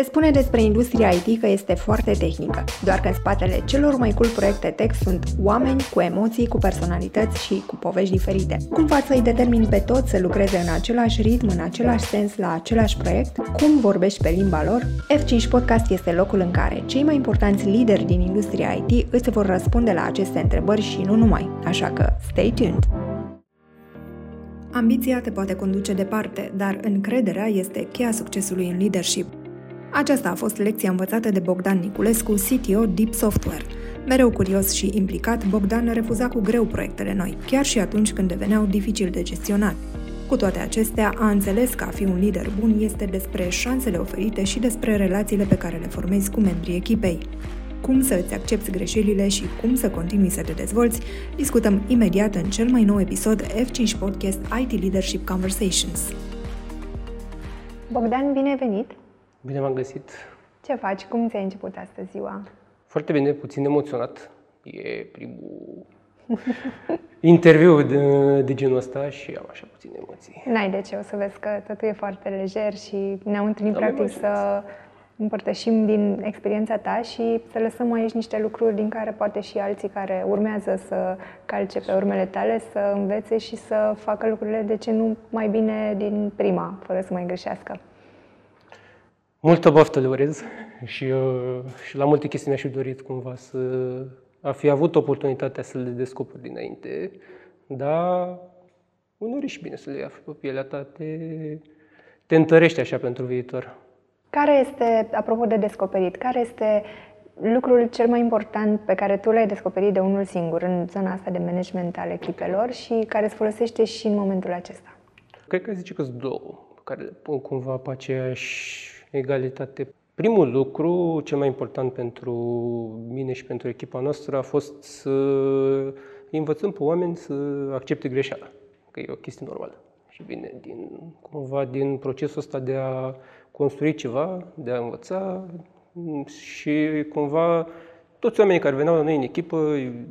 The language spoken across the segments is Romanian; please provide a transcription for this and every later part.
Se spune despre industria IT că este foarte tehnică, doar că în spatele celor mai cool proiecte tech sunt oameni cu emoții, cu personalități și cu povești diferite. Cum faci să-i determini pe toți să lucreze în același ritm, în același sens, la același proiect? Cum vorbești pe limba lor? F5 Podcast este locul în care cei mai importanți lideri din industria IT îți vor răspunde la aceste întrebări și nu numai, așa că stay tuned! Ambiția te poate conduce departe, dar încrederea este cheia succesului în leadership. Aceasta a fost lecția învățată de Bogdan Niculescu, CTO Deep Software. Mereu curios și implicat, Bogdan refuza cu greu proiectele noi, chiar și atunci când deveneau dificil de gestionat. Cu toate acestea, a înțeles că a fi un lider bun este despre șansele oferite și despre relațiile pe care le formezi cu membrii echipei. Cum să îți accepti greșelile și cum să continui să te dezvolți, discutăm imediat în cel mai nou episod F5 Podcast IT Leadership Conversations. Bogdan, bine venit! Bine m-am găsit. Ce faci? Cum ți-ai început astăzi ziua? Foarte bine, puțin emoționat. E primul interviu de, de genul ăsta și am așa puține emoții. N-ai de ce, o să vezi că totul e foarte lejer și ne-am întâlnit da, practic să împărtășim din experiența ta și să lăsăm aici niște lucruri din care poate și alții care urmează să calce pe urmele tale să învețe și să facă lucrurile de ce nu mai bine din prima, fără să mai greșească. Multă baftă le urez și, uh, și la multe chestii mi-aș fi dorit cumva să a fi avut oportunitatea să le descoperi dinainte, dar uneori e și bine să le afli pe pielea ta, te, te întărește așa pentru viitor. Care este, apropo de descoperit, care este lucrul cel mai important pe care tu l-ai descoperit de unul singur în zona asta de management al echipelor și care îți folosește și în momentul acesta? Cred că zice că sunt două care le pun cumva pe aceeași egalitate. Primul lucru, cel mai important pentru mine și pentru echipa noastră, a fost să învățăm pe oameni să accepte greșeala, că e o chestie normală. Și vine din, cumva din procesul ăsta de a construi ceva, de a învăța și cumva toți oamenii care veneau la noi în echipă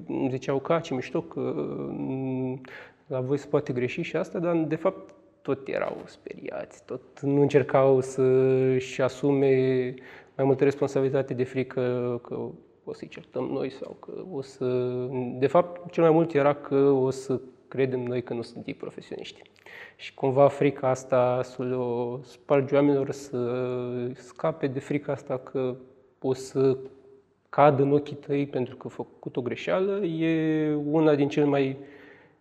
îmi ziceau că ce mișto, că mm, la voi se poate greși și asta, dar de fapt tot erau speriați, tot nu încercau să-și asume mai multă responsabilitate de frică că o să-i certăm noi sau că o să... De fapt, cel mai mult era că o să credem noi că nu sunt ei profesioniști. Și cumva frica asta să le spargi oamenilor să scape de frica asta că o să cadă în ochii tăi pentru că a făcut o greșeală, e una din cele mai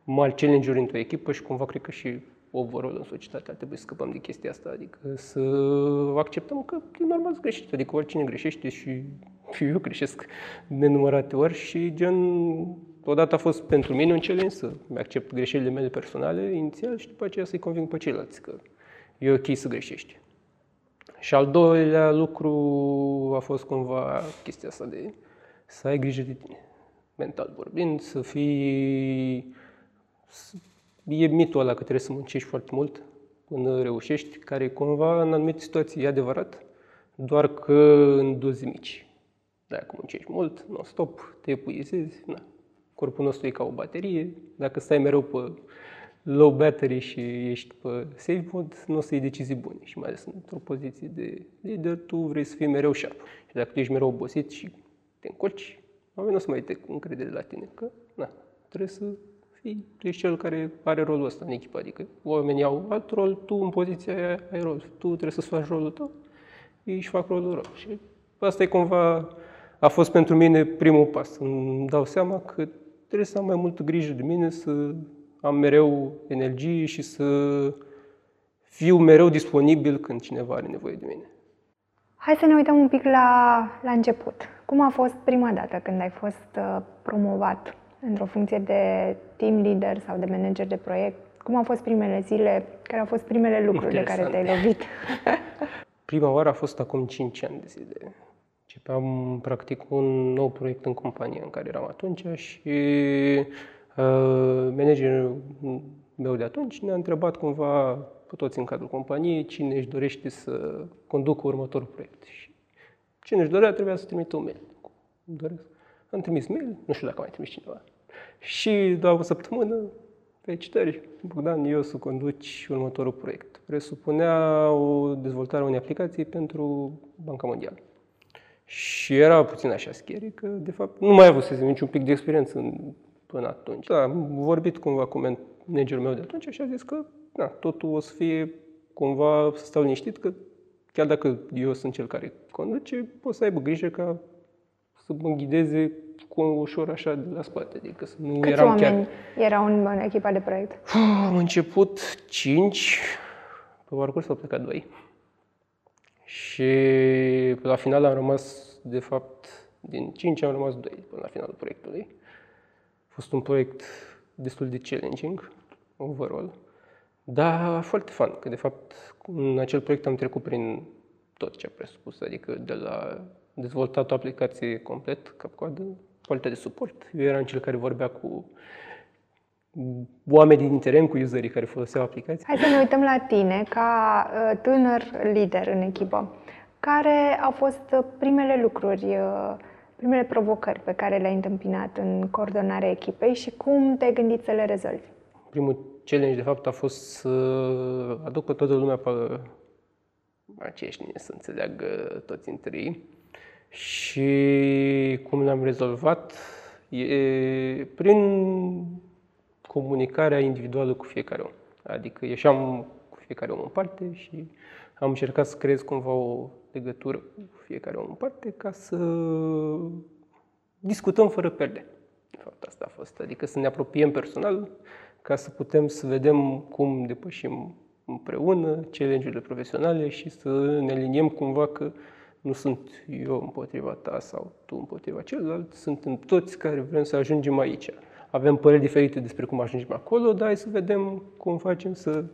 mari challenge-uri într-o echipă și cumva cred că și overall în societate ar trebui să scăpăm de chestia asta, adică să acceptăm că e normal să greșești, adică oricine greșește și, și eu greșesc de nenumărate ori și gen, odată a fost pentru mine un challenge să accept greșelile mele personale inițial și după aceea să-i conving pe ceilalți că e ok să greșești. Și al doilea lucru a fost cumva chestia asta de să ai grijă de tine, mental vorbind, să fii e mitul ăla că trebuie să muncești foarte mult până reușești, care cumva în anumite situații e adevărat, doar că în doze mici. Dacă muncești mult, non-stop, te epuizezi, na. corpul nostru e ca o baterie, dacă stai mereu pe low battery și ești pe safe mode, nu o să iei decizii bune și mai ales într-o poziție de lider, tu vrei să fii mereu sharp. Și dacă tu ești mereu obosit și te încolci, oamenii nu o să mai te încredere la tine, că na, trebuie să fii, tu ești cel care are rolul ăsta în echipă. Adică oamenii au alt rol, tu în poziția aia ai rol. Tu trebuie să-ți faci rolul tău, ei își fac rolul lor. Și asta e cumva, a fost pentru mine primul pas. Îmi dau seama că trebuie să am mai multă grijă de mine, să am mereu energie și să fiu mereu disponibil când cineva are nevoie de mine. Hai să ne uităm un pic la, la început. Cum a fost prima dată când ai fost uh, promovat într-o funcție de team leader sau de manager de proiect? Cum au fost primele zile? Care au fost primele lucruri Interesant. de care te-ai lovit? Prima oară a fost acum 5 ani de zile. Începeam practic un nou proiect în companie în care eram atunci și uh, managerul meu de atunci ne-a întrebat cumva pe toți în cadrul companiei cine își dorește să conducă următorul proiect. Și cine își dorea trebuia să trimită un mail. Doresc am trimis mail, nu știu dacă mai trimis cineva. Și doar o săptămână, felicitări, Bogdan, eu să conduci următorul proiect. presupunea o dezvoltare a unei aplicații pentru Banca Mondială. Și era puțin așa scary, că de fapt nu mai avusesem niciun pic de experiență în, până atunci. Da, am vorbit cumva cu managerul meu de atunci și a zis că da, totul o să fie cumva să stau liniștit, că chiar dacă eu sunt cel care conduce, pot să aibă grijă ca să mă ghideze cu ușor așa de la spate. Adică să nu Câți eram oameni chiar... erau în, în echipa de proiect? Am început 5, pe parcurs au plecat 2. Și la final am rămas, de fapt, din 5 am rămas 2 până la finalul proiectului. A fost un proiect destul de challenging, overall, dar foarte fun, că de fapt în acel proiect am trecut prin tot ce a presupus, adică de la dezvoltat o aplicație complet, cap-coadă, partea de suport. Eu eram cel care vorbea cu oameni din teren, cu userii care foloseau aplicații. Hai să ne uităm la tine ca uh, tânăr lider în echipă. Care au fost uh, primele lucruri, uh, primele provocări pe care le-ai întâmpinat în coordonarea echipei și cum te-ai gândit să le rezolvi? Primul challenge, de fapt, a fost să aduc pe toată lumea pe aceeași linie, să înțeleagă toți între ei. Și cum l-am rezolvat? E prin comunicarea individuală cu fiecare om. Adică ieșeam cu fiecare om în parte și am încercat să creez cumva o legătură cu fiecare om în parte ca să discutăm fără perde. De fapt, asta a fost. Adică să ne apropiem personal ca să putem să vedem cum depășim împreună challenge-urile profesionale și să ne aliniem cumva că nu sunt eu împotriva ta sau tu împotriva celălalt, suntem toți care vrem să ajungem aici. Avem păreri diferite despre cum ajungem acolo, dar hai să vedem cum facem să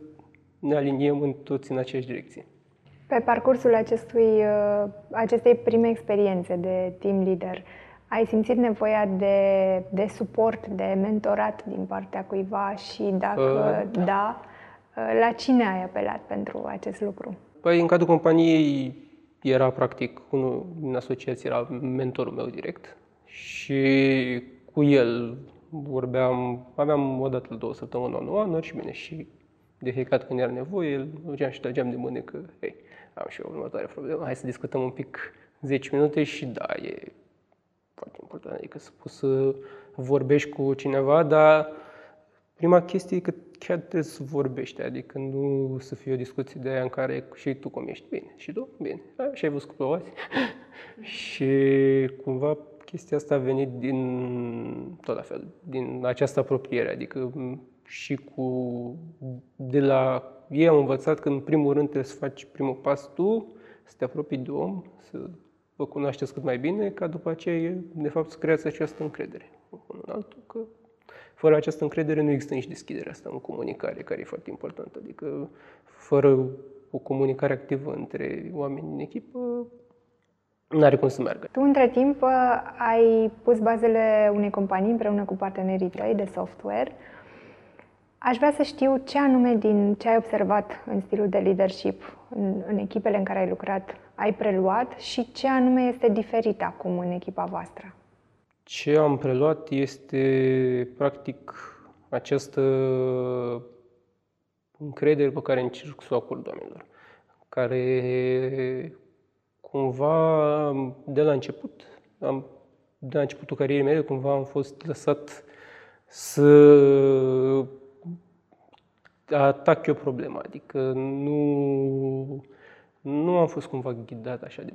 ne aliniem în toți în aceeași direcție. Pe parcursul acestui, uh, acestei prime experiențe de team leader, ai simțit nevoia de, de suport, de mentorat din partea cuiva și dacă uh, da, uh, la cine ai apelat pentru acest lucru? Păi, în cadrul companiei era practic unul din asociații, era mentorul meu direct. Și cu el vorbeam, aveam o dată două săptămâni one și bine și de fiecare când era nevoie, el mergeam și trageam de mână că, hei, am și eu următoare problemă, hai să discutăm un pic 10 minute și da, e foarte important, adică să poți să vorbești cu cineva, dar prima chestie e că chiar trebuie să vorbești, adică nu să fie o discuție de aia în care și tu cum ești. Bine, și tu? Bine, a, și ai văzut cu și cumva chestia asta a venit din, tot la fel, din această apropiere, adică și cu, de la ei am învățat că în primul rând trebuie să faci primul pas tu, să te apropii de om, să vă cunoașteți cât mai bine, ca după aceea, de fapt, să creați această încredere unul în altul, că fără această încredere nu există nici deschiderea asta în comunicare, care e foarte importantă. Adică fără o comunicare activă între oameni în echipă, nu are cum să meargă. Tu, între timp, ai pus bazele unei companii împreună cu partenerii tăi de software. Aș vrea să știu ce anume din ce ai observat în stilul de leadership în, în echipele în care ai lucrat ai preluat și ce anume este diferit acum în echipa voastră. Ce am preluat este, practic, această încredere pe care încerc să o acord oamenilor, care cumva de la început, am, de la începutul carierei mele, cumva am fost lăsat să atac eu problema, adică nu, nu am fost cumva ghidat așa de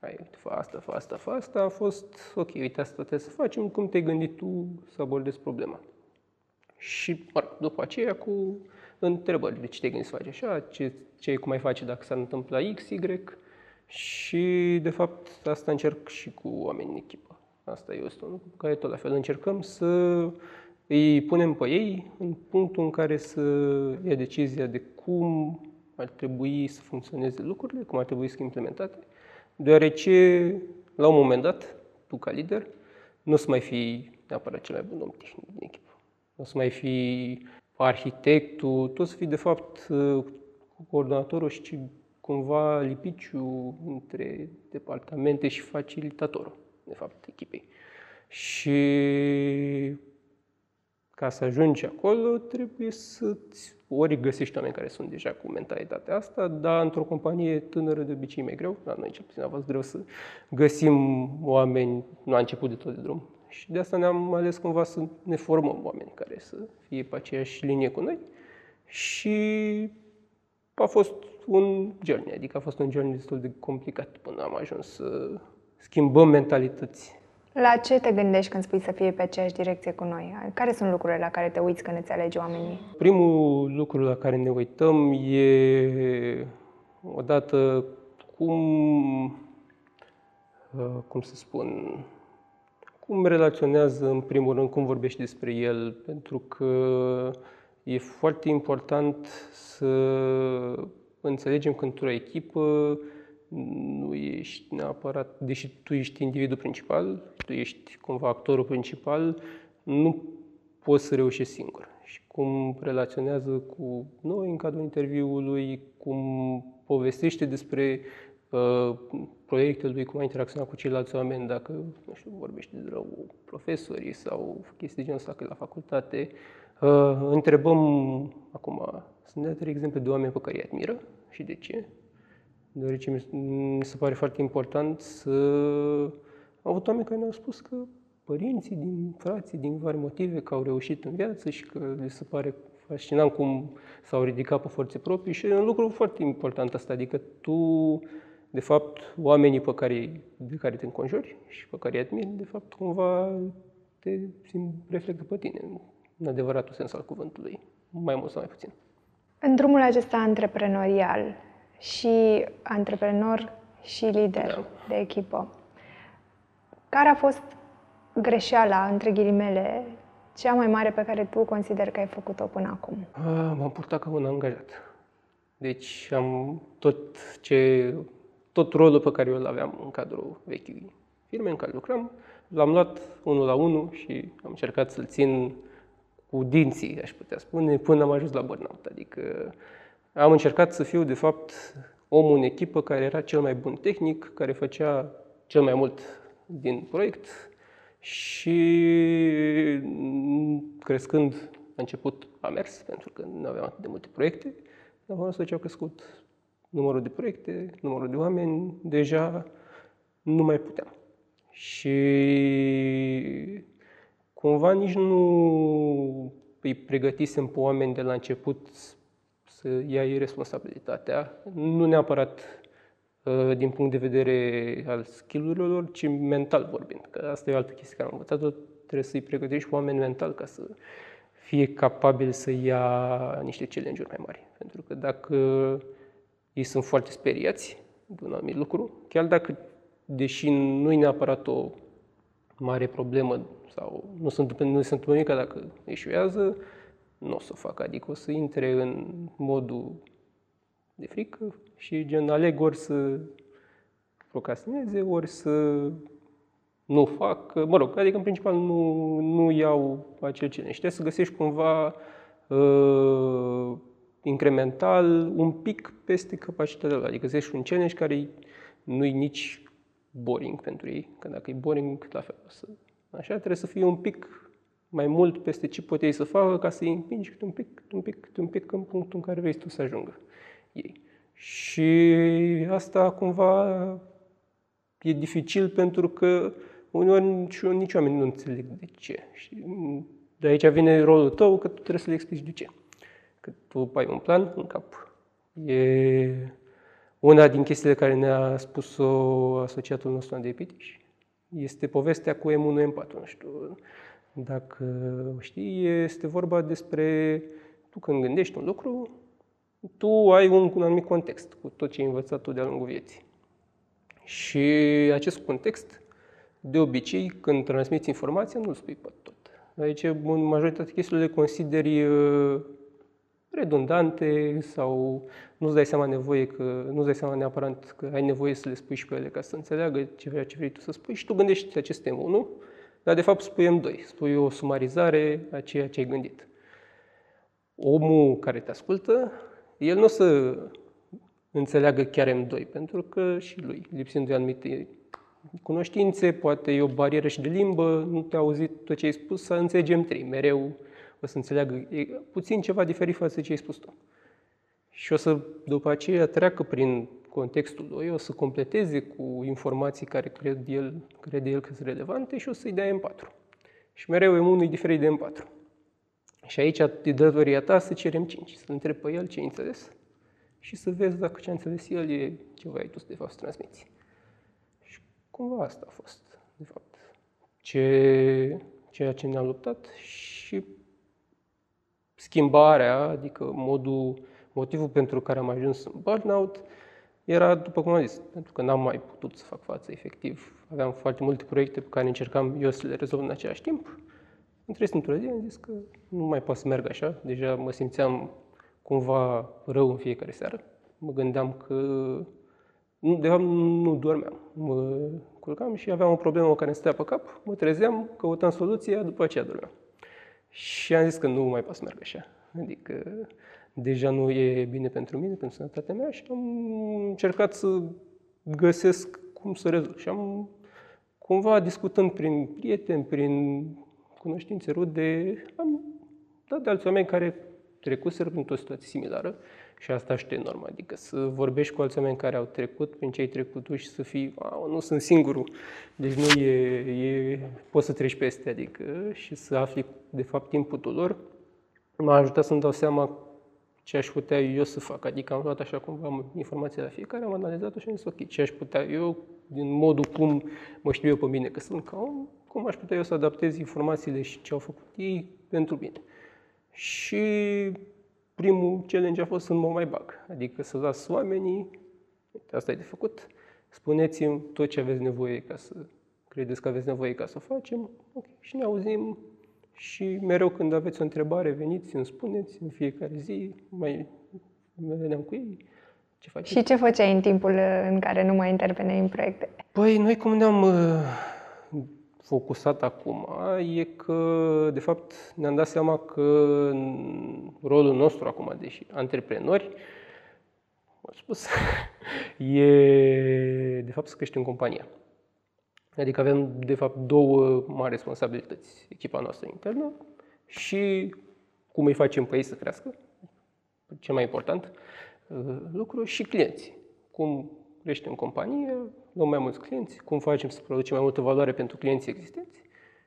mânuță ai, fă asta, fă asta, fă asta, a fost, ok, uite, asta trebuie să facem, cum te-ai gândit tu să abordezi problema? Și, mă rog, după aceea, cu întrebări, de ce te-ai gândit să faci așa, ce, ce cum mai face dacă s-ar întâmpla X, Y, și, de fapt, asta încerc și cu oameni în echipă. Asta e un lucru care tot la fel încercăm să îi punem pe ei în punctul în care să ia decizia de cum ar trebui să funcționeze lucrurile, cum ar trebui să fie implementate deoarece la un moment dat, tu ca lider, nu o să mai fii neapărat cel mai bun om tehnic din echipă. Nu o să mai fii arhitectul, tu o să fii de fapt coordonatorul și cumva lipiciu între departamente și facilitatorul, de fapt, echipei. Și ca să ajungi acolo, trebuie să ori găsești oameni care sunt deja cu mentalitatea asta, dar într-o companie tânără de obicei mai greu. La noi cel puțin a fost greu să găsim oameni, nu a început de tot de drum. Și de asta ne-am ales cumva să ne formăm oameni care să fie pe aceeași linie cu noi. Și a fost un journey, adică a fost un journey destul de complicat până am ajuns să schimbăm mentalități la ce te gândești când spui să fie pe aceeași direcție cu noi? Care sunt lucrurile la care te uiți când îți alegi oamenii? Primul lucru la care ne uităm e odată cum, uh, cum să spun, cum relaționează în primul rând, cum vorbești despre el, pentru că e foarte important să înțelegem că într-o echipă nu ești neapărat, deși tu ești individul principal, tu ești cumva actorul principal, nu poți să reușești singur. Și cum relaționează cu noi în cadrul interviului, cum povestește despre uh, proiectul lui, cum a interacționat cu ceilalți oameni, dacă, nu știu, vorbește de rău profesorii sau chestii de genul ăsta, că la facultate. Uh, întrebăm acum, să ne dea exemple de oameni pe care îi admiră și de ce deoarece mi se pare foarte important să... Au avut oameni care ne-au spus că părinții din frații, din vari motive, că au reușit în viață și că le se pare fascinant cum s-au ridicat pe forțe proprii și e un lucru foarte important asta, adică tu, de fapt, oamenii pe care, de care te înconjuri și pe care îi admiri, de fapt, cumva te simt, reflectă pe tine, în adevăratul sens al cuvântului, mai mult sau mai puțin. În drumul acesta antreprenorial, și antreprenor și lider da. de echipă. Care a fost greșeala, între ghilimele, cea mai mare pe care tu consider că ai făcut-o până acum? M-am purtat ca un angajat. Deci am tot ce tot rolul pe care eu îl aveam în cadrul vechiului firme în care lucram, l-am luat unul la unul și am încercat să-l țin cu dinții, aș putea spune, până am ajuns la burnout. Adică am încercat să fiu, de fapt, omul în echipă care era cel mai bun tehnic, care făcea cel mai mult din proiect și crescând a început a mers, pentru că nu aveam atât de multe proiecte, dar am ce au crescut numărul de proiecte, numărul de oameni, deja nu mai puteam. Și cumva nici nu îi pregătisem pe oameni de la început să iei responsabilitatea, nu neapărat uh, din punct de vedere al skillurilor, ci mental vorbind. Că asta e o altă chestie care am învățat-o, trebuie să-i pregătești oameni mental ca să fie capabil să ia niște challenge-uri mai mari. Pentru că dacă ei sunt foarte speriați de un anumit lucru, chiar dacă, deși nu e neapărat o mare problemă sau nu sunt, nu sunt nimic dacă eșuează, nu o să o fac, adică o să intre în modul de frică și gen aleg ori să procrastineze, ori să nu fac, mă rog, adică în principal nu, nu iau acel challenge. Trebuie să găsești cumva uh, incremental un pic peste capacitatea lor. Adică găsești un challenge care nu-i nici boring pentru ei, că dacă e boring, la fel. Așa trebuie să fie un pic mai mult peste ce pot ei să facă ca să-i împingi câte un pic, câte un pic, câte un pic în punctul în care vrei tu să ajungă ei. Și asta cumva e dificil pentru că uneori nici, nici oamenii nu înțeleg de ce. Și de aici vine rolul tău că tu trebuie să le explici de ce. Că tu ai un plan în cap. E una din chestiile care ne-a spus-o asociatul nostru Andrei Pitiș. Este povestea cu M1 M4. Nu știu, dacă știi, este vorba despre tu când gândești un lucru, tu ai un, un anumit context cu tot ce ai învățat tu de-a lungul vieții. Și acest context, de obicei, când transmiți informația, nu-l spui pe tot. Aici, în majoritatea chestiilor le consideri uh, redundante sau nu-ți dai seama nevoie că, nu-ți dai seama neapărat că ai nevoie să le spui și pe ele ca să înțeleagă ce vrei, ce vrei tu să spui și tu gândești aceste nu? Dar de fapt spui M2, spui o sumarizare a ceea ce ai gândit. Omul care te ascultă, el nu o să înțeleagă chiar M2, pentru că și lui, lipsind de anumite cunoștințe, poate e o barieră și de limbă, nu te-a auzit tot ce ai spus, să înțelegi M3. Mereu o să înțeleagă e, puțin ceva diferit față de ce ai spus tu. Și o să, după aceea, treacă prin contextul lui, o să completeze cu informații care cred el, crede el că sunt relevante și o să-i dea M4. Și mereu e unul diferit de M4. Și aici e datoria ta să cerem 5, să întreb pe el ce a înțeles și să vezi dacă ce a înțeles el e ce ai tu de fapt să transmiți. Și cumva asta a fost, de fapt, ce, ceea ce ne-am luptat și schimbarea, adică modul, motivul pentru care am ajuns în burnout, era, după cum am zis, pentru că n-am mai putut să fac față efectiv. Aveam foarte multe proiecte pe care încercam eu să le rezolv în același timp. Între într-o zi am zis că nu mai pot să merg așa. Deja mă simțeam cumva rău în fiecare seară. Mă gândeam că, nu, de fapt, nu dormeam. Mă culcam și aveam o problemă care îmi stătea pe cap, mă trezeam, căutam soluția, după aceea dormeam. Și am zis că nu mai pot să merg așa. Adică deja nu e bine pentru mine, pentru sănătatea mea și am încercat să găsesc cum să rezolv. Și am cumva discutând prin prieteni, prin cunoștințe rude, am dat de alți oameni care trecuseră printr-o situație similară și asta și normal, adică să vorbești cu alți oameni care au trecut prin ce ai trecut tu și să fii, wow, nu sunt singurul, deci nu e, e, poți să treci peste, adică și să afli de fapt inputul lor, m-a ajutat să-mi dau seama ce aș putea eu să fac. Adică am luat așa cumva am informația la fiecare, am analizat-o și am zis, ok, ce aș putea eu, din modul cum mă știu eu pe mine că sunt ca om, cum aș putea eu să adaptez informațiile și ce au făcut ei pentru mine. Și primul challenge a fost să mă mai bag. Adică să las oamenii, asta e de făcut, spuneți-mi tot ce aveți nevoie ca să credeți că aveți nevoie ca să o facem, ok, și ne auzim și mereu când aveți o întrebare, veniți, îmi spuneți în fiecare zi, mai vedeam cu ei. Ce faci? Și ce făceai în timpul în care nu mai interveneai în proiecte? Păi noi cum ne-am uh, focusat acum e că, de fapt, ne-am dat seama că rolul nostru acum, deși antreprenori, am spus, e, de fapt, să creștem compania. Adică avem, de fapt, două mari responsabilități. Echipa noastră internă și cum îi facem pe ei să crească, cel mai important uh, lucru, și clienți. Cum creștem companie, luăm mai mulți clienți, cum facem să producem mai multă valoare pentru clienții existenți.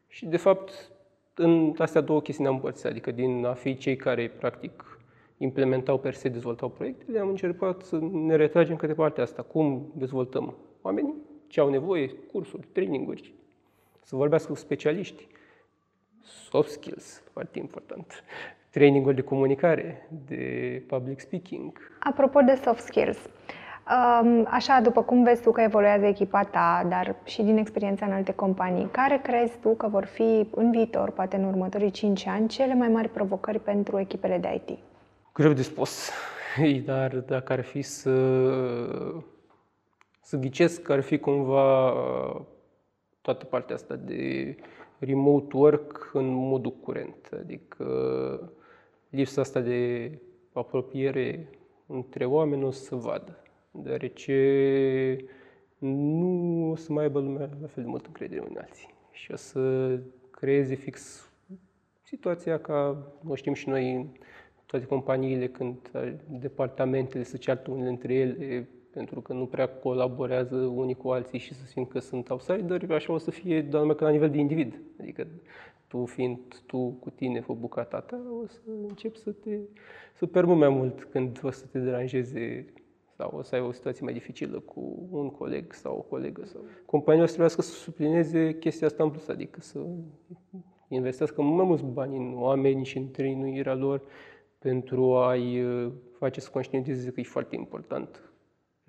Și, de fapt, în astea două chestii ne-am împărțit, adică din a fi cei care, practic, implementau per se, dezvoltau proiectele, am încercat să ne retragem către partea asta, cum dezvoltăm oamenii ce au nevoie, cursuri, traininguri, să vorbească cu specialiști, soft skills, foarte important, traininguri de comunicare, de public speaking. Apropo de soft skills, um, Așa, după cum vezi tu că evoluează echipa ta, dar și din experiența în alte companii, care crezi tu că vor fi în viitor, poate în următorii 5 ani, cele mai mari provocări pentru echipele de IT? Greu de spus, dar dacă ar fi să să ghicesc că ar fi cumva uh, toată partea asta de remote work în modul curent, adică lipsa asta de apropiere între oameni o să vadă, deoarece nu o să mai aibă lumea la fel de mult încredere în alții. Și o să creeze fix situația ca, o știm și noi, în toate companiile, când departamentele se ceartă unele între ele, pentru că nu prea colaborează unii cu alții și să simt că sunt outsideri, așa o să fie doar numai că la nivel de individ. Adică tu fiind tu cu tine cu bucata ta, o să începi să te să permă mai mult când o să te deranjeze sau o să ai o situație mai dificilă cu un coleg sau o colegă. Sau... Compania o să trebuiască să suplineze chestia asta în plus, adică să investească mai mulți bani în oameni și în trăinuirea lor pentru a-i uh, face să conștientizeze că e foarte important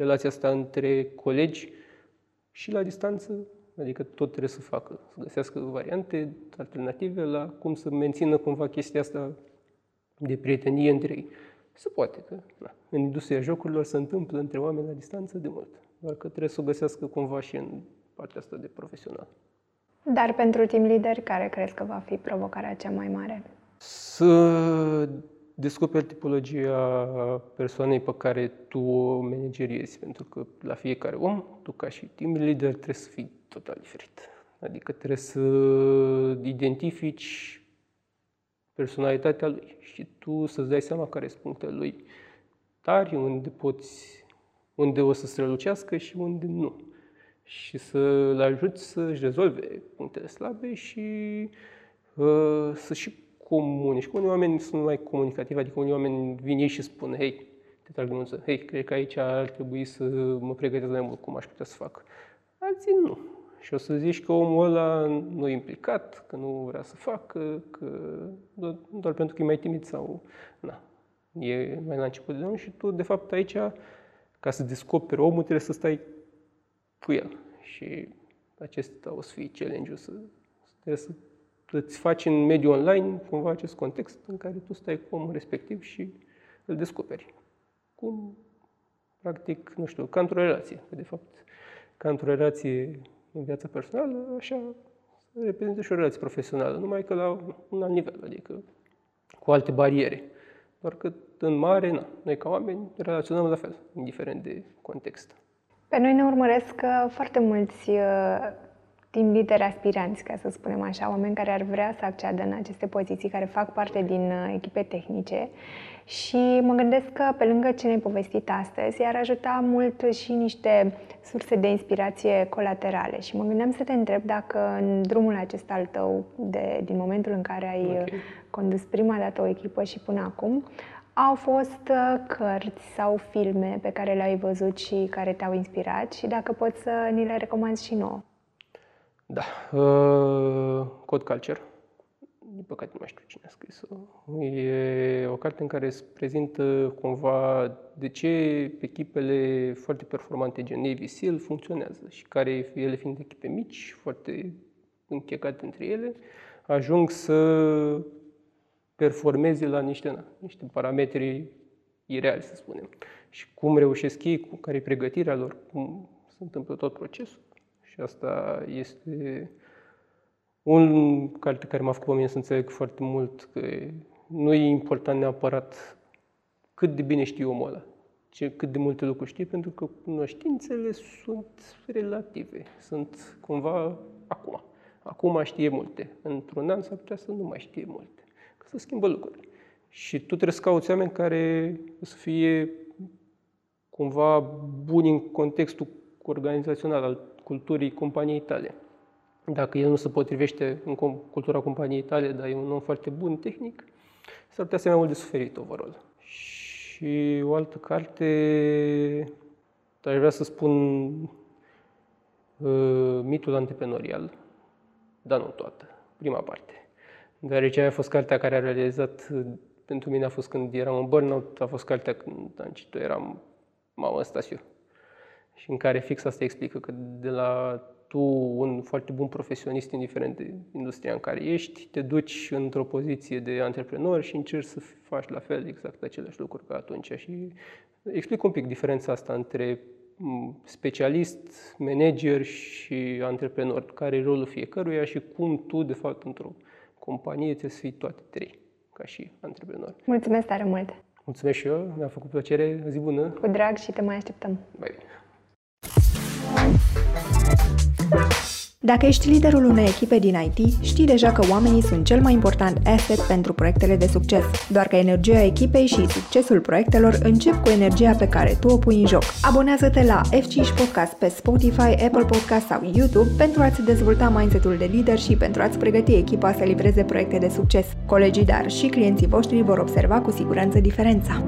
relația asta între colegi și la distanță, adică tot trebuie să facă, să găsească variante alternative la cum să mențină cumva chestia asta de prietenie între ei. Se poate că na, în industria jocurilor se întâmplă între oameni la distanță de mult, doar că trebuie să o găsească cumva și în partea asta de profesional. Dar pentru team leader, care crezi că va fi provocarea cea mai mare? Să descoperi tipologia persoanei pe care tu o manageriezi, pentru că la fiecare om, tu ca și team leader trebuie să fii total diferit. Adică trebuie să identifici personalitatea lui și tu să-ți dai seama care sunt punctele lui tari, unde poți, unde o să strălucească și unde nu. Și să-l ajuți să-și rezolve punctele slabe și uh, să și comunici. Unii oameni sunt mai comunicativi, adică unii oameni vin ei și spun, hei, te trag mânță, hei, cred că aici ar trebui să mă pregătesc mai mult cum aș putea să fac. Alții nu. Și o să zici că omul ăla nu e implicat, că nu vrea să facă, că doar, doar pentru că e mai timid sau... Na, e mai la început de drum și tu, de fapt, aici, ca să descoperi omul, trebuie să stai cu el. Și acesta o să fie challenge-ul, să, trebuie să îți faci în mediul online cumva acest context în care tu stai cu omul respectiv și îl descoperi. Cum, practic, nu știu, ca într-o relație. De fapt, ca într-o relație în viața personală, așa reprezintă și o relație profesională, numai că la un alt nivel, adică cu alte bariere. Doar că în mare, na, noi ca oameni relaționăm la fel, indiferent de context. Pe noi ne urmăresc uh, foarte mulți uh, team lideri aspiranți, ca să spunem așa, oameni care ar vrea să acceadă în aceste poziții, care fac parte din uh, echipe tehnice și mă gândesc că pe lângă ce ne-ai povestit astăzi, i-ar ajuta mult și niște surse de inspirație colaterale și mă gândeam să te întreb dacă în drumul acesta al tău, de, din momentul în care ai okay. condus prima dată o echipă și până acum, au fost uh, cărți sau filme pe care le-ai văzut și care te-au inspirat și dacă poți să ni le recomanzi și nouă. Da. Uh, Code Culture. Din păcate nu mai știu cine a scris-o. E o carte în care se prezintă cumva de ce echipele foarte performante gen Navy SEAL funcționează și care, ele fiind echipe mici, foarte închecate între ele, ajung să performeze la niște, na, niște parametri ireali, să spunem. Și cum reușesc ei, cu care e pregătirea lor, cum se întâmplă tot procesul. Și asta este un carte care m-a făcut pe mine să înțeleg foarte mult că nu e important neapărat cât de bine știi omul ăla, ce, cât de multe lucruri știi, pentru că cunoștințele sunt relative, sunt cumva acum. Acum știe multe. Într-un an s-ar putea să nu mai știe multe, că să schimbă lucruri. Și tu trebuie să cauți oameni care să fie cumva buni în contextul organizațional al culturii companiei tale. Dacă el nu se potrivește în cultura companiei tale, dar e un om foarte bun tehnic, s-ar putea să mai mult de suferit overall. Și o altă carte, aș vrea să spun uh, mitul antreprenorial, dar nu toată, prima parte. Deoarece a fost cartea care a realizat, pentru mine a fost când eram în burnout, a fost cartea când am citit eram, mamă, Stasiu, și în care fix asta explică că de la tu, un foarte bun profesionist, indiferent de industria în care ești, te duci într-o poziție de antreprenor și încerci să faci la fel exact aceleași lucruri ca atunci. Și explic un pic diferența asta între specialist, manager și antreprenor, care e rolul fiecăruia și cum tu, de fapt, într-o companie trebuie să fii toate trei, ca și antreprenor. Mulțumesc tare mult! Mulțumesc și eu, mi-a făcut plăcere, zi bună! Cu drag și te mai așteptăm! Bye! Dacă ești liderul unei echipe din IT, știi deja că oamenii sunt cel mai important asset pentru proiectele de succes. Doar că energia echipei și succesul proiectelor încep cu energia pe care tu o pui în joc. Abonează-te la F5 Podcast pe Spotify, Apple Podcast sau YouTube pentru a-ți dezvolta mindset-ul de lider și pentru a-ți pregăti echipa să livreze proiecte de succes. Colegii, dar și clienții voștri vor observa cu siguranță diferența.